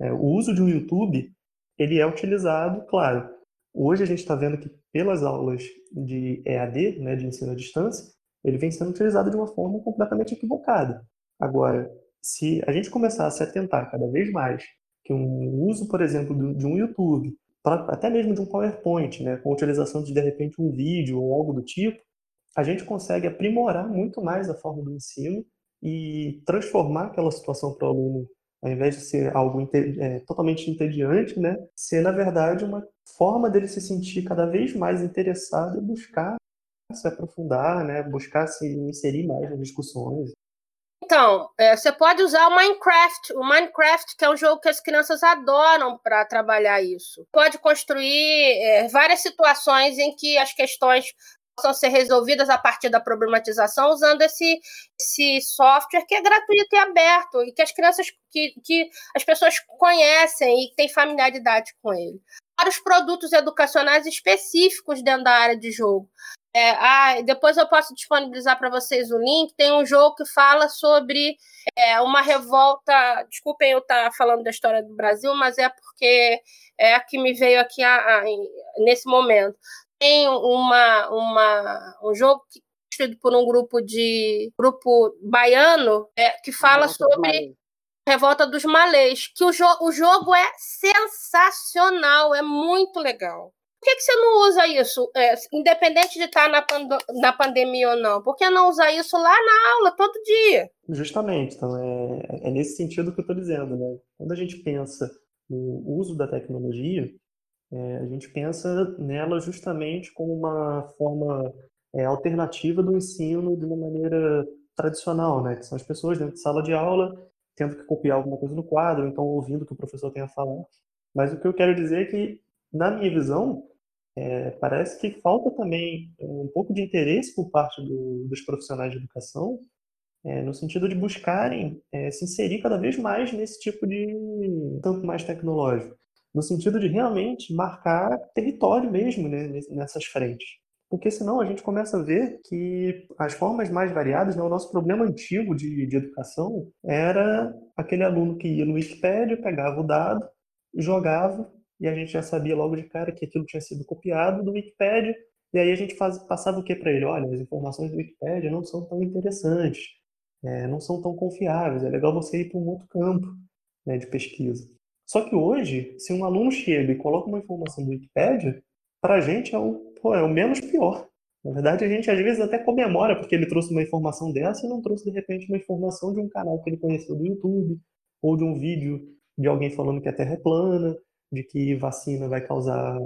É, o uso de um YouTube, ele é utilizado, claro. Hoje a gente está vendo que pelas aulas de EAD, né, de ensino à distância, ele vem sendo utilizado de uma forma completamente equivocada. Agora, se a gente começar a se atentar cada vez mais que um uso, por exemplo, de um YouTube, até mesmo de um PowerPoint, né, com a utilização de, de repente, um vídeo ou algo do tipo, a gente consegue aprimorar muito mais a forma do ensino e transformar aquela situação para o aluno ao invés de ser algo é, totalmente entediante, né, ser na verdade uma forma dele se sentir cada vez mais interessado e buscar se aprofundar, né, buscar se inserir mais nas discussões. Então, é, você pode usar o Minecraft. O Minecraft, que é um jogo que as crianças adoram para trabalhar isso. Pode construir é, várias situações em que as questões possam ser resolvidas a partir da problematização usando esse, esse software que é gratuito e aberto e que as crianças, que, que as pessoas conhecem e têm familiaridade com ele. Para os produtos educacionais específicos dentro da área de jogo. É, ah, depois eu posso disponibilizar para vocês o link. Tem um jogo que fala sobre é, uma revolta. Desculpem eu estar tá falando da história do Brasil, mas é porque é a que me veio aqui a, a, nesse momento. Tem uma, uma, um jogo que construído por um grupo de grupo baiano é, que fala sobre Revolta dos Malês, que o, jo o jogo é sensacional, é muito legal. Por que, que você não usa isso, é, independente de estar na, pand na pandemia ou não? Por que não usar isso lá na aula, todo dia? Justamente, então é, é nesse sentido que eu estou dizendo, né? Quando a gente pensa no uso da tecnologia, é, a gente pensa nela justamente como uma forma é, alternativa do ensino de uma maneira tradicional, né? Que são as pessoas dentro de sala de aula tendo que copiar alguma coisa no quadro, então ouvindo o que o professor tem a falar. Mas o que eu quero dizer é que, na minha visão, é, parece que falta também um pouco de interesse por parte do, dos profissionais de educação, é, no sentido de buscarem é, se inserir cada vez mais nesse tipo de campo mais tecnológico, no sentido de realmente marcar território mesmo né, nessas frentes. Porque senão a gente começa a ver que as formas mais variadas, né, o nosso problema antigo de, de educação era aquele aluno que ia no Wikipedia, pegava o dado, jogava e a gente já sabia logo de cara que aquilo tinha sido copiado do Wikipedia, e aí a gente faz, passava o que para ele? Olha, as informações do Wikipedia não são tão interessantes, é, não são tão confiáveis, é legal você ir para um outro campo né, de pesquisa. Só que hoje, se um aluno chega e coloca uma informação do Wikipedia, para a gente é o, pô, é o menos pior. Na verdade, a gente às vezes até comemora porque ele trouxe uma informação dessa e não trouxe de repente uma informação de um canal que ele conheceu do YouTube, ou de um vídeo de alguém falando que a Terra é plana, de que vacina vai causar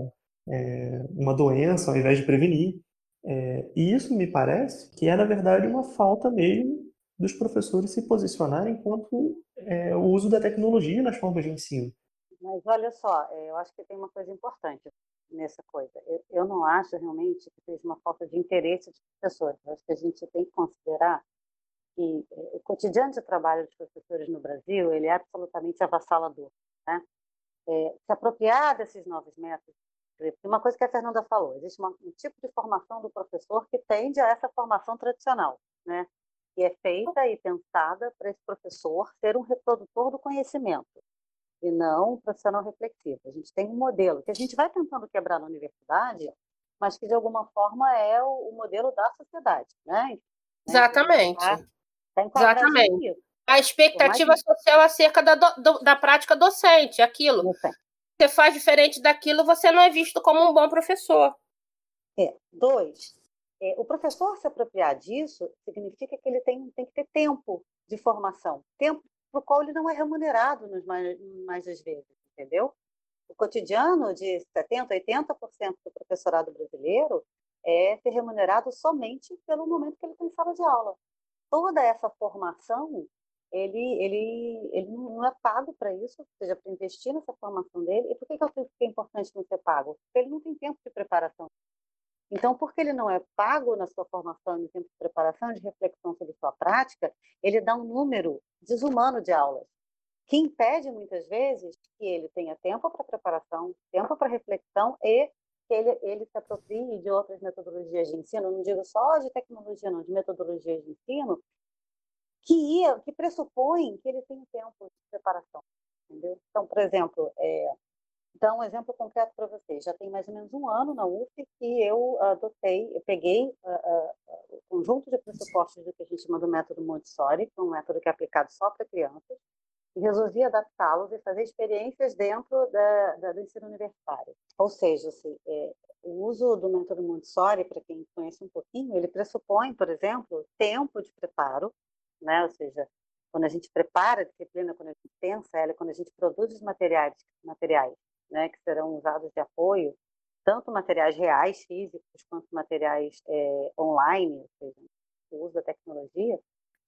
é, uma doença ao invés de prevenir. É, e isso me parece que é, na verdade, uma falta mesmo dos professores se posicionarem quanto é, o uso da tecnologia nas formas de ensino. Mas olha só, é, eu acho que tem uma coisa importante nessa coisa. Eu, eu não acho realmente que seja uma falta de interesse dos professores. Eu acho que a gente tem que considerar que é, o cotidiano de trabalho dos professores no Brasil ele é absolutamente avassalador. Né? É, se apropriar desses novos métodos. Uma coisa que a Fernanda falou, existe uma, um tipo de formação do professor que tende a essa formação tradicional, né? que é feita e pensada para esse professor ser um reprodutor do conhecimento e não um profissional reflexivo. A gente tem um modelo que a gente vai tentando quebrar na universidade, mas que de alguma forma é o, o modelo da sociedade, né? né? Exatamente. Tá, tá Exatamente a expectativa social acerca da, do, da prática docente, aquilo. Você faz diferente daquilo, você não é visto como um bom professor. É. Dois, é, o professor se apropriar disso significa que ele tem, tem que ter tempo de formação, tempo para o qual ele não é remunerado nos mais, mais das vezes, entendeu? O cotidiano de 70%, 80% do professorado brasileiro é ser remunerado somente pelo momento que ele tem sala de aula. Toda essa formação ele, ele, ele não é pago para isso, ou seja, para investir nessa formação dele. E por que, que eu acho que é importante não ser pago? Porque ele não tem tempo de preparação. Então, porque ele não é pago na sua formação, no tempo de preparação, de reflexão sobre sua prática, ele dá um número desumano de aulas, que impede muitas vezes que ele tenha tempo para preparação, tempo para reflexão e que ele, ele se aproprie de outras metodologias de ensino, não digo só de tecnologia, não, de metodologias de ensino, que, que pressupõe que ele tem tempo de preparação. Entendeu? Então, por exemplo, é, dar um exemplo concreto para vocês. Já tem mais ou menos um ano na UF que eu adotei, eu peguei uh, uh, o conjunto de pressupostos do que a gente chama do método Montessori, que é um método que é aplicado só para crianças, e resolvi adaptá-los e fazer experiências dentro da, da, do ensino universitário. Ou seja, assim, é, o uso do método Montessori, para quem conhece um pouquinho, ele pressupõe, por exemplo, tempo de preparo, né? Ou seja, quando a gente prepara a disciplina, quando a gente pensa ela, quando a gente produz os materiais, materiais, né, que serão usados de apoio, tanto materiais reais, físicos, quanto materiais é, online, ou seja, o uso da tecnologia,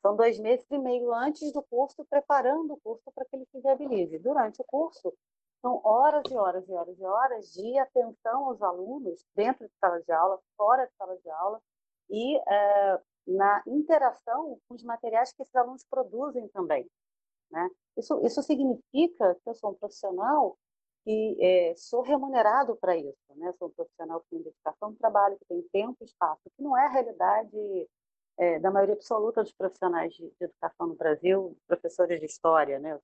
são dois meses e meio antes do curso, preparando o curso para que ele se viabilize. Durante o curso, São horas e horas e horas e horas de atenção aos alunos dentro de sala de aula, fora de sala de aula e é, na interação com os materiais que esses alunos produzem também. Né? Isso, isso significa que eu sou um profissional que é, sou remunerado para isso. Né? Sou um profissional que tem dedicação de trabalho, que tem tempo e espaço, que não é a realidade é, da maioria absoluta dos profissionais de, de, educação no Brasil, professores de história. Né?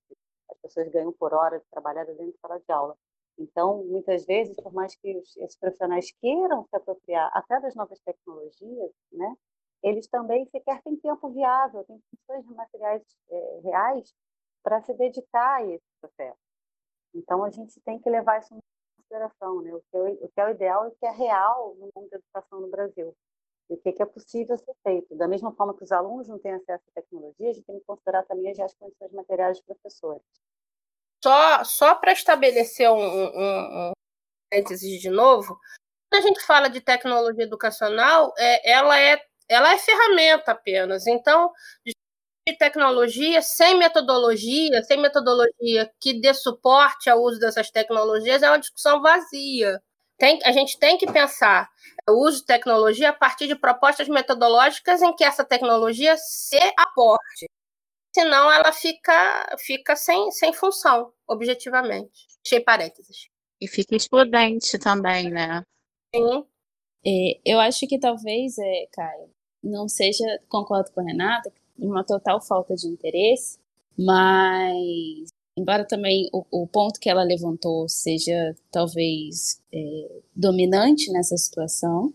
As pessoas ganham por hora de trabalhar dentro de sala de aula. Então, muitas vezes, por mais que os, esses profissionais queiram se apropriar até das novas tecnologias, né, eles também sequer têm tempo viável, têm funções de materiais é, reais para se dedicar a esse processo. Então, a gente tem que levar isso em consideração, né? o, que é, o que é o ideal e o que é real no mundo da educação no Brasil. E o que é possível ser feito. Da mesma forma que os alunos não têm acesso à tecnologia, a gente tem que considerar também as condições materiais dos professores. Só, só para estabelecer um, um, um de novo, quando a gente fala de tecnologia educacional, é, ela é ela é ferramenta apenas. Então, de tecnologia sem metodologia, sem metodologia que dê suporte ao uso dessas tecnologias, é uma discussão vazia. Tem, a gente tem que pensar o uso de tecnologia a partir de propostas metodológicas em que essa tecnologia se aporte. Senão ela fica, fica sem, sem função, objetivamente. Achei parênteses. E fica excludente também, né? Sim. É, eu acho que talvez, é, Caio, não seja, concordo com a Renata, uma total falta de interesse, mas embora também o, o ponto que ela levantou seja talvez é, dominante nessa situação,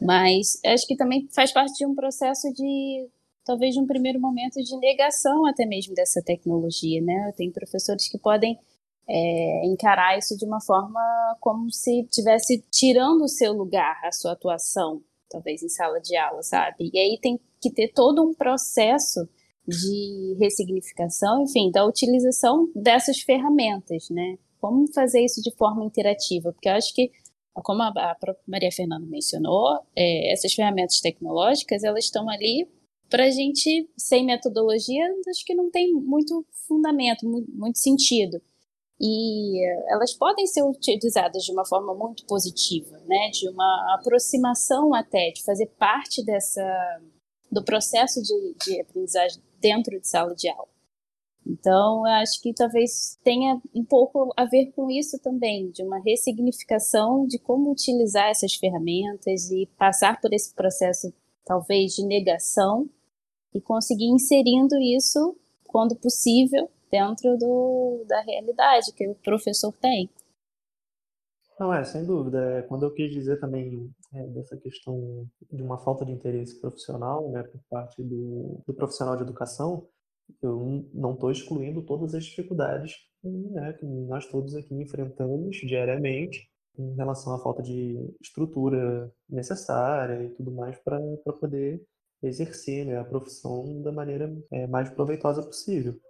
mas acho que também faz parte de um processo de talvez de um primeiro momento de negação até mesmo dessa tecnologia, né? Tem professores que podem é, encarar isso de uma forma como se estivesse tirando o seu lugar, a sua atuação, talvez em sala de aula, sabe? E aí tem que ter todo um processo de ressignificação, enfim, da utilização dessas ferramentas, né? Como fazer isso de forma interativa? Porque eu acho que, como a, própria Maria Fernanda mencionou, é, essas ferramentas tecnológicas, elas estão ali para a gente, sem metodologia, acho que não tem muito fundamento, muito, muito sentido. E elas podem ser utilizadas de uma forma muito positiva, né? De uma aproximação até, de fazer parte dessa do processo de, de aprendizagem dentro de sala de aula. Então, acho que talvez tenha um pouco a ver com isso também, de uma ressignificação de como utilizar essas ferramentas e passar por esse processo, talvez, de negação e conseguir inserindo isso, quando possível, dentro do, da realidade que o professor tem. Não, é, sem dúvida. É, quando eu quis dizer também é, dessa questão de uma falta de interesse profissional, né, por parte do, do profissional de educação, eu não estou excluindo todas as dificuldades né, que nós todos aqui enfrentamos diariamente em relação à falta de estrutura necessária e tudo mais para poder exercer né, a profissão da maneira é, mais proveitosa possível.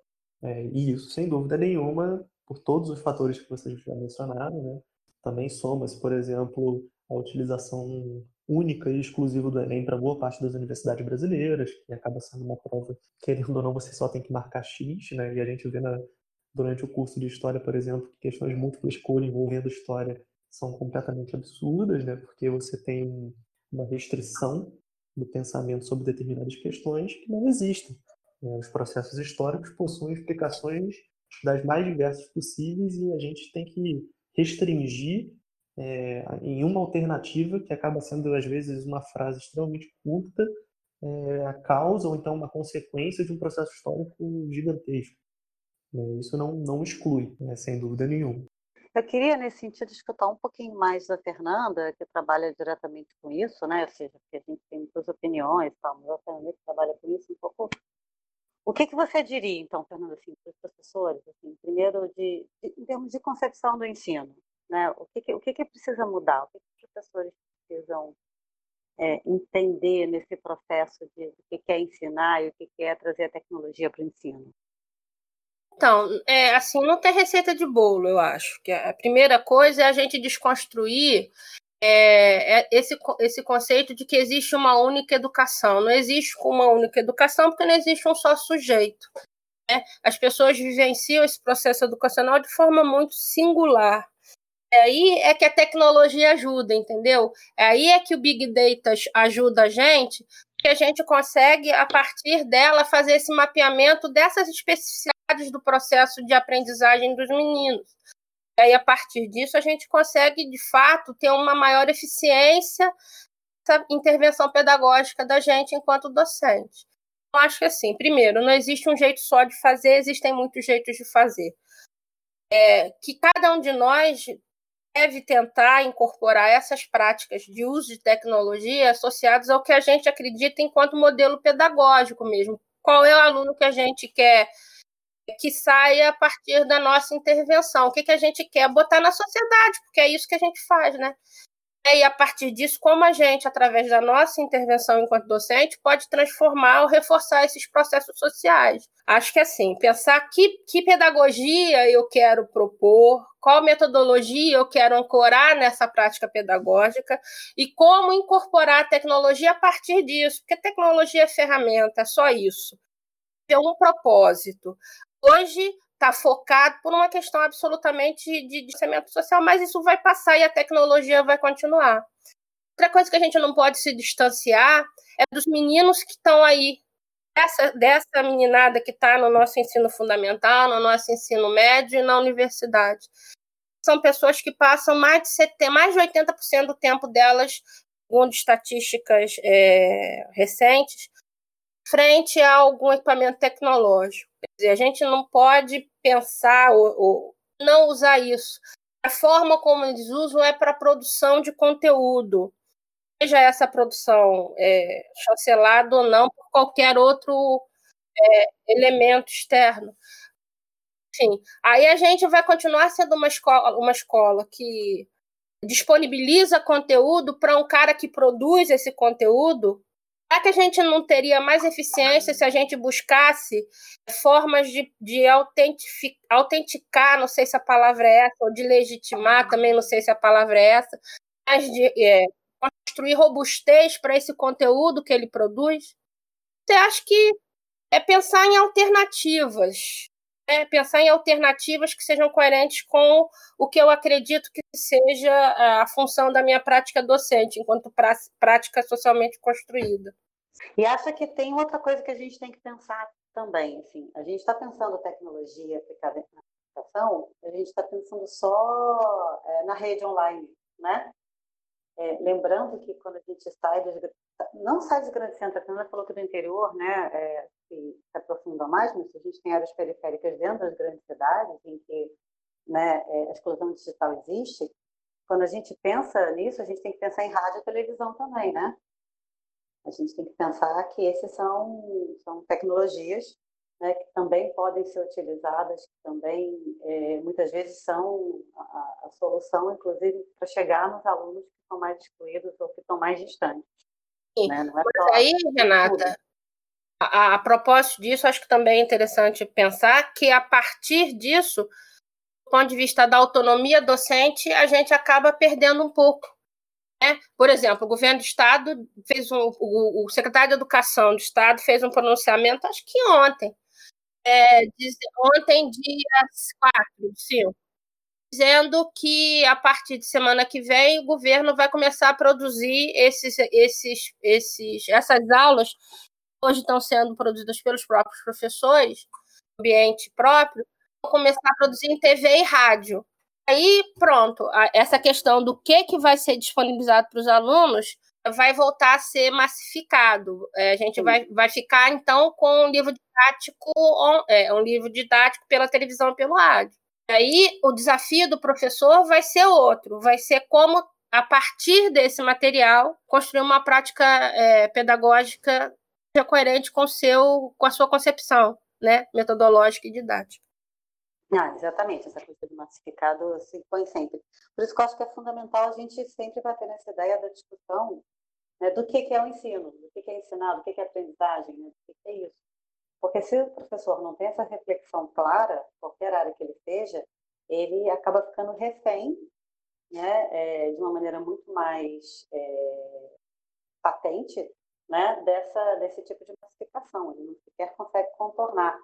É, e isso, sem dúvida nenhuma, por todos os fatores que vocês já mencionaram, né, também soma-se, por exemplo, a utilização única e exclusiva do Enem para boa parte das universidades brasileiras, que acaba sendo uma prova, querendo ou não, você só tem que marcar X, né? E a gente vê na, durante o curso de História, por exemplo, que questões de múltipla escolha envolvendo História são completamente absurdas, né? Porque você tem uma restrição do pensamento sobre determinadas questões que não existem. Né? Os processos históricos possuem explicações das mais diversas possíveis e a gente tem que restringir é, em uma alternativa que acaba sendo às vezes uma frase extremamente curta é, a causa ou então uma consequência de um processo histórico gigantesco. É, isso não, não exclui, né, sem dúvida nenhuma. Eu queria, nesse sentido, escutar um pouquinho mais da Fernanda, que trabalha diretamente com isso, né? ou seja, que a gente tem muitas opiniões, tá? mas a Fernanda que trabalha com isso um pouco o que, que você diria, então, Fernanda, assim, para os professores, assim, primeiro, de, de, em termos de concepção do ensino? Né? O, que, que o que, que precisa mudar? O que, que os professores precisam é, entender nesse processo de o que, que é ensinar e o que, que é trazer a tecnologia para o ensino? Então, é, assim, não tem receita de bolo, eu acho. Que a primeira coisa é a gente desconstruir é, é esse, esse conceito de que existe uma única educação. Não existe uma única educação porque não existe um só sujeito. Né? As pessoas vivenciam esse processo educacional de forma muito singular. Aí é que a tecnologia ajuda, entendeu? É aí é que o Big Data ajuda a gente, que a gente consegue, a partir dela, fazer esse mapeamento dessas especificidades do processo de aprendizagem dos meninos. E aí, a partir disso, a gente consegue, de fato, ter uma maior eficiência nessa intervenção pedagógica da gente enquanto docente. Eu acho que, assim, primeiro, não existe um jeito só de fazer, existem muitos jeitos de fazer. É, que cada um de nós deve tentar incorporar essas práticas de uso de tecnologia associadas ao que a gente acredita enquanto modelo pedagógico mesmo. Qual é o aluno que a gente quer que saia a partir da nossa intervenção? O que, que a gente quer botar na sociedade? Porque é isso que a gente faz, né? E a partir disso, como a gente, através da nossa intervenção enquanto docente, pode transformar ou reforçar esses processos sociais. Acho que assim, pensar que, que pedagogia eu quero propor, qual metodologia eu quero ancorar nessa prática pedagógica e como incorporar a tecnologia a partir disso, porque tecnologia é ferramenta, é só isso. Tem um propósito. Hoje, está focado por uma questão absolutamente de distanciamento social, mas isso vai passar e a tecnologia vai continuar. Outra coisa que a gente não pode se distanciar é dos meninos que estão aí, dessa, dessa meninada que está no nosso ensino fundamental, no nosso ensino médio e na universidade. São pessoas que passam mais de, 70, mais de 80% do tempo delas, segundo estatísticas é, recentes, frente a algum equipamento tecnológico. Quer dizer, a gente não pode pensar ou, ou não usar isso. A forma como eles usam é para produção de conteúdo, seja essa produção é, chancelada ou não por qualquer outro é, elemento externo. Enfim, aí a gente vai continuar sendo uma escola, uma escola que disponibiliza conteúdo para um cara que produz esse conteúdo Será que a gente não teria mais eficiência se a gente buscasse formas de, de autenticar, não sei se a palavra é essa, ou de legitimar, também não sei se a palavra é essa, mas de é, construir robustez para esse conteúdo que ele produz? Você acha que é pensar em alternativas, é pensar em alternativas que sejam coerentes com o que eu acredito que seja a função da minha prática docente, enquanto prática socialmente construída. E acha que tem outra coisa que a gente tem que pensar também, assim, a gente está pensando tecnologia aplicada na educação, a gente está pensando só é, na rede online, né? É, lembrando que quando a gente sai não sai dos grandes centros, a Fernanda falou que do interior, né, é, se, se aprofunda mais, mas a gente tem áreas periféricas dentro das grandes cidades em que né, é, a exclusão digital existe, quando a gente pensa nisso, a gente tem que pensar em rádio e televisão também, né? A gente tem que pensar que esses são, são tecnologias né, que também podem ser utilizadas, que também é, muitas vezes são a, a solução, inclusive, para chegar nos alunos que estão mais excluídos ou que estão mais distantes. Né? Não é Mas aí, Renata, a, a, propósito disso, acho que também é interessante pensar que a partir disso, do ponto de vista da autonomia docente, a gente acaba perdendo um pouco né? Por exemplo, o governo do Estado fez um. O, o, secretário de Educação do Estado fez um pronunciamento, acho que ontem. É, ontem, dia 4, 5, dizendo que a partir de semana que vem o governo vai começar a produzir esses, esses, esses, essas aulas que hoje estão sendo produzidas pelos próprios professores, ambiente próprio, vão começar a produzir em TV e rádio. Aí, pronto, essa questão do que, que vai ser disponibilizado para os alunos vai voltar a ser massificado. É, a gente vai, vai ficar, então, com um livro didático, é, um livro didático pela televisão e pelo rádio. Aí, o desafio do professor vai ser outro, vai ser como, a partir desse material, construir uma prática é, pedagógica coerente com, seu, com a sua concepção né, metodológica e didática. Ah, exatamente, essa coisa do massificado se põe sempre. Por isso que eu acho que é fundamental a gente sempre bater nessa ideia da discussão né, do que, que é o ensino, do que, que é ensinado, do que, que é aprendizagem, né, do que, que é isso. Porque se o professor não tem essa reflexão clara, qualquer área que ele seja, ele acaba ficando refém, né, é, de uma maneira muito mais é, patente, né, dessa, desse tipo de massificação. Ele não sequer consegue contornar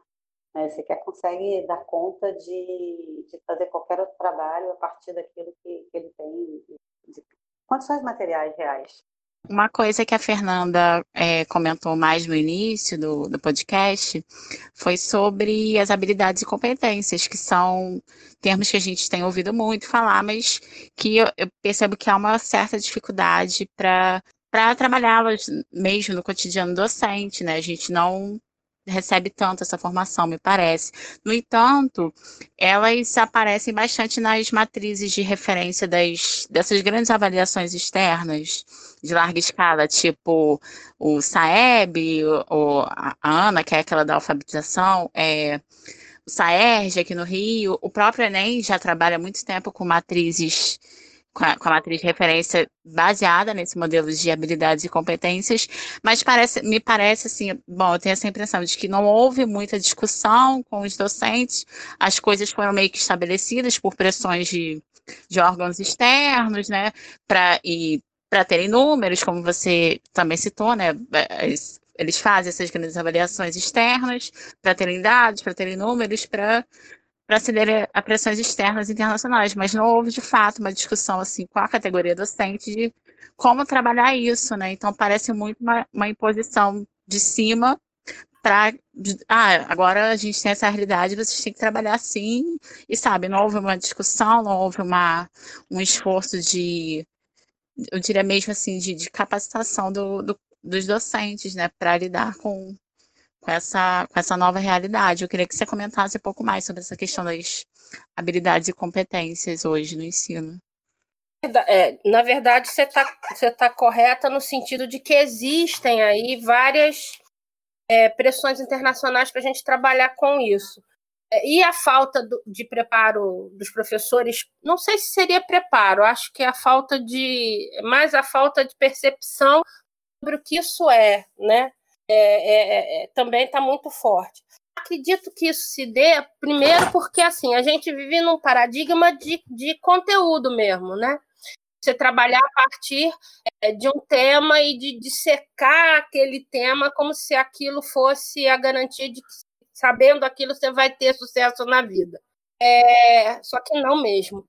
Né? Sequer consegue dar conta de, de fazer qualquer outro trabalho a partir daquilo que, que ele tem, de condições materiais reais. Uma coisa que a Fernanda é, comentou mais no início do, do podcast foi sobre as habilidades e competências, que são termos que a gente tem ouvido muito falar, mas que eu, eu percebo que há uma certa dificuldade para trabalhá-las mesmo no cotidiano docente, né? A gente não recebe tanto essa formação, me parece. No entanto, elas aparecem bastante nas matrizes de referência das, dessas grandes avaliações externas de larga escala, tipo o SAEB, o, a ANA, que é aquela da alfabetização, é, o SAERJ aqui no Rio, o próprio Enem já trabalha muito tempo com matrizes com a, com a, matriz de referência baseada nesse modelo de habilidades e competências, mas parece, me parece assim, bom, eu tenho essa impressão de que não houve muita discussão com os docentes, as coisas foram meio que estabelecidas por pressões de, de órgãos externos, né, para e para terem números, como você também citou, né, eles, eles fazem essas grandes avaliações externas para terem dados, para terem números, para para ceder a pressões externas internacionais, mas não houve de fato uma discussão assim com a categoria docente de como trabalhar isso, né? Então parece muito uma, uma imposição de cima para ah, agora a gente tem essa realidade, vocês têm que trabalhar assim, e sabe, não houve uma discussão, não houve uma, um esforço de, eu diria mesmo assim, de, de capacitação do, do, dos docentes, né, para lidar com, com essa, com essa nova realidade. Eu queria que você comentasse um pouco mais sobre essa questão das habilidades e competências hoje no ensino. É, na verdade, você está você tá correta no sentido de que existem aí várias é, pressões internacionais para a gente trabalhar com isso. É, e a falta do, de preparo dos professores, não sei se seria preparo, acho que é a falta de. mais a falta de percepção sobre o que isso é, né? É, é, é, também está muito forte. Acredito que isso se dê, primeiro, porque assim, a gente vive num paradigma de, de conteúdo mesmo, né? Você trabalhar a partir é, de um tema e de dissecar aquele tema como se aquilo fosse a garantia de que, sabendo aquilo, você vai ter sucesso na vida. É, só que não mesmo.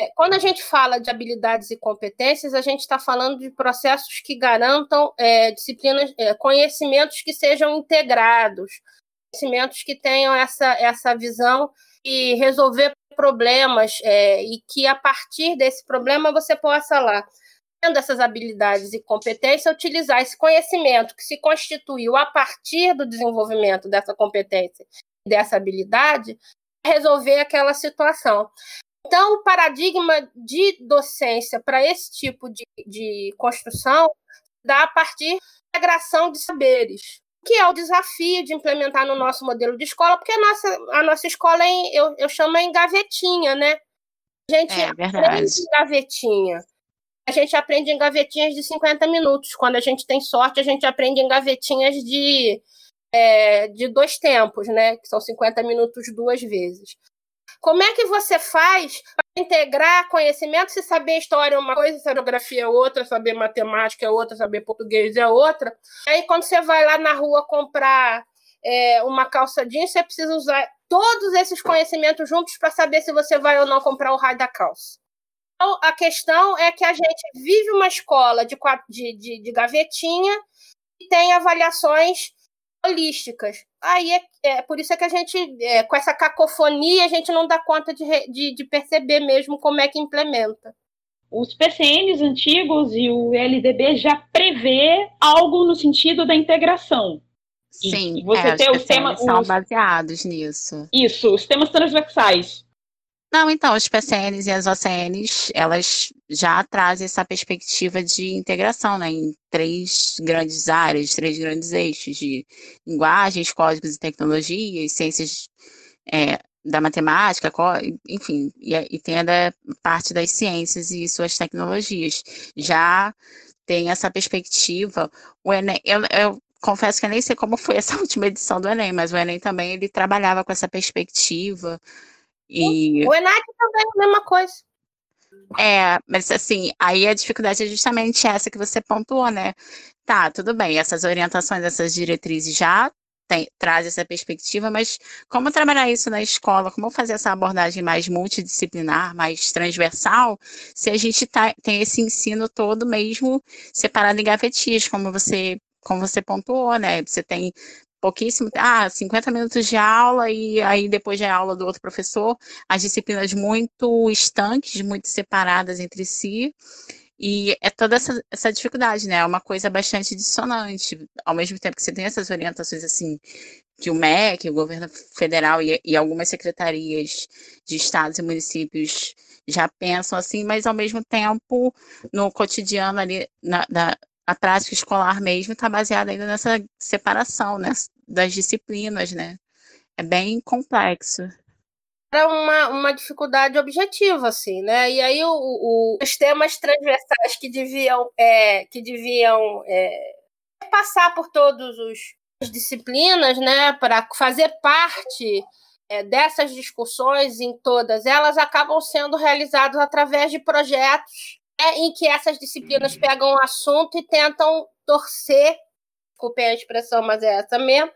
É, quando a gente fala de habilidades e competências, a gente está falando de processos que garantam é, disciplinas, é, conhecimentos que sejam integrados, conhecimentos que tenham essa, essa visão e resolver problemas é, e que a partir desse problema você possa lá, tendo essas habilidades e competências, utilizar esse conhecimento que se constituiu a partir do desenvolvimento dessa competência, dessa habilidade, resolver aquela situação. Então, o paradigma de docência para esse tipo de, de construção dá a partir da integração de saberes, que é o desafio de implementar no nosso modelo de escola, porque a nossa, a nossa escola é em, eu, eu chamo em gavetinha, né? A gente é, aprende em gavetinha. A gente aprende em gavetinhas de 50 minutos. Quando a gente tem sorte, a gente aprende em gavetinhas de, é, de dois tempos, né? Que são 50 minutos duas vezes. Como é que você faz para integrar conhecimento se saber história é uma coisa, saber geografia é outra, saber matemática é outra, saber português é outra? Aí quando você vai lá na rua comprar é, uma calça jeans, você precisa usar todos esses conhecimentos juntos para saber se você vai ou não comprar o raio da calça. Então, a questão é que a gente vive uma escola de, de, de, de gavetinha e tem avaliações holísticas. Aí é, é, por isso é que a gente, é, com essa cacofonia, a gente não dá conta de, de, de, perceber mesmo como é que implementa. Os PCNs antigos e o LDB já prevê algo no sentido da integração. Sim, você é, ter os temas são os... baseados nisso. Isso, os temas transversais. Não, então, os PCNs e as OCNs, elas já trazem essa perspectiva de integração, né, em três grandes áreas, três grandes eixos de linguagens, códigos e tecnologias, ciências é, da matemática, enfim, e, e tem a da parte das ciências e suas tecnologias. Já tem essa perspectiva, o Enem, eu, eu confesso que eu nem sei como foi essa última edição do Enem, mas o Enem também, ele trabalhava com essa perspectiva, e... O ENAC também é a mesma coisa. É, mas assim, aí a dificuldade é justamente essa que você pontuou, né? Tá, tudo bem, essas orientações, essas diretrizes já tem, traz essa perspectiva, mas como trabalhar isso na escola, como fazer essa abordagem mais multidisciplinar, mais transversal, se a gente tá, tem esse ensino todo mesmo separado em gavetias, como você, como você pontuou, né? Você tem pouquíssimo, ah, 50 minutos de aula e aí depois a aula do outro professor, as disciplinas muito estanques, muito separadas entre si, e é toda essa, essa dificuldade, né? É uma coisa bastante dissonante. Ao mesmo tempo que você tem essas orientações, assim, que o MEC, o governo federal e, e algumas secretarias de estados e municípios já pensam assim, mas ao mesmo tempo, no cotidiano ali, na a prática escolar mesmo está baseada ainda nessa separação né, das disciplinas, né? É bem complexo era uma, uma dificuldade objetiva, assim, né? E aí o, o, os temas transversais que deviam, é, que deviam é, passar por todas as disciplinas, né, para fazer parte é, dessas discussões em todas elas, acabam sendo realizados através de projetos em que essas disciplinas pegam o assunto e tentam torcer, desculpem a expressão, mas é essa mesmo,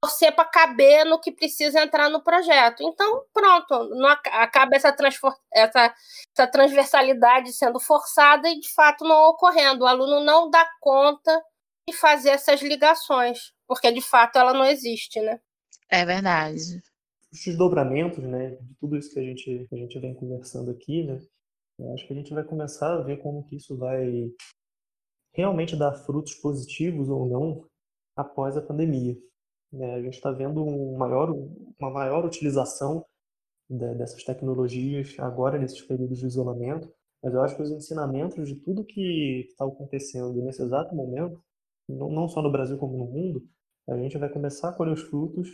torcer para caber no que precisa entrar no projeto. Então, pronto, não acaba essa, essa, essa transversalidade sendo forçada e de fato não ocorrendo. O aluno não dá conta de fazer essas ligações, porque de fato ela não existe, né? É verdade. Os desdobramentos, né, de tudo isso que a gente, que a gente vem conversando aqui, né, eu acho que a gente vai começar a ver como que isso vai realmente dar frutos positivos ou não após a pandemia. Né? A gente está vendo um maior, uma maior utilização de, dessas tecnologias agora nesses períodos de isolamento, mas eu acho que os ensinamentos de tudo que está acontecendo nesse exato momento, não, não só no Brasil como no mundo, a gente vai começar a colher os frutos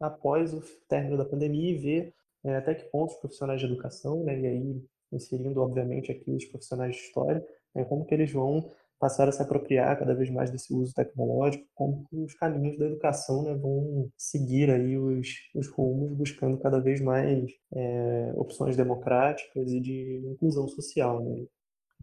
após o término da pandemia e ver é, até que ponto os profissionais de educação, né, e aí inserindo obviamente aqui os profissionais de história, é, como que eles vão passaram a se apropriar cada vez mais desse uso tecnológico, como os caminhos da educação né, vão seguir aí os, os rumos, buscando cada vez mais é, opções democráticas e de inclusão social. Né?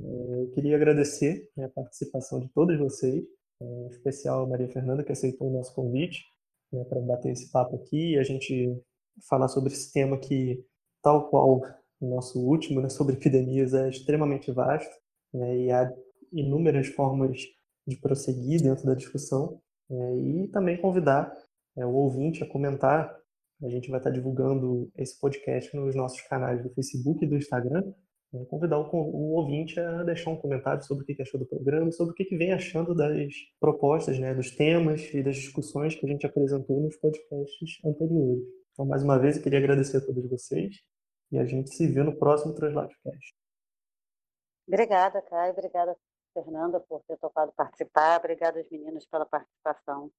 É, eu queria agradecer né, a participação de todos vocês, é, em especial a Maria Fernanda, que aceitou o nosso convite né, para bater esse papo aqui e a gente falar sobre esse tema que, tal qual o nosso último, né, sobre epidemias, é extremamente vasto né, e há inúmeras formas de prosseguir dentro da discussão é, e também convidar é, o ouvinte a comentar. A gente vai estar divulgando esse podcast nos nossos canais do Facebook e do Instagram. É, convidar o, o, ouvinte a deixar um comentário sobre o que achou do programa, sobre o que vem achando das propostas, né, dos temas e das discussões que a gente apresentou nos podcasts anteriores. Então, mais uma vez, eu queria agradecer a todos vocês e a gente se vê no próximo Translatecast. Obrigada, Caio. Obrigada Fernanda, por ter topado participar. Obrigada aos meninos pela participação.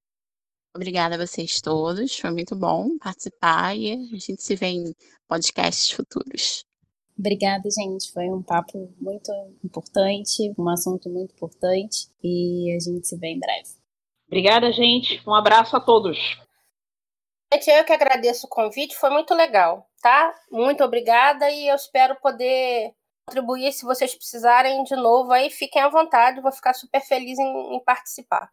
Obrigada a vocês todos. Foi muito bom participar e a gente se vê em podcasts futuros. Obrigada, gente. Foi um papo muito importante, um assunto muito importante e a gente se vê em breve. Obrigada, gente. Um abraço a todos. Gente, eu que agradeço o convite, foi muito legal, tá? Muito obrigada e eu espero poder contribuir se vocês precisarem de novo aí, fiquem à vontade, vou ficar super feliz em, em participar.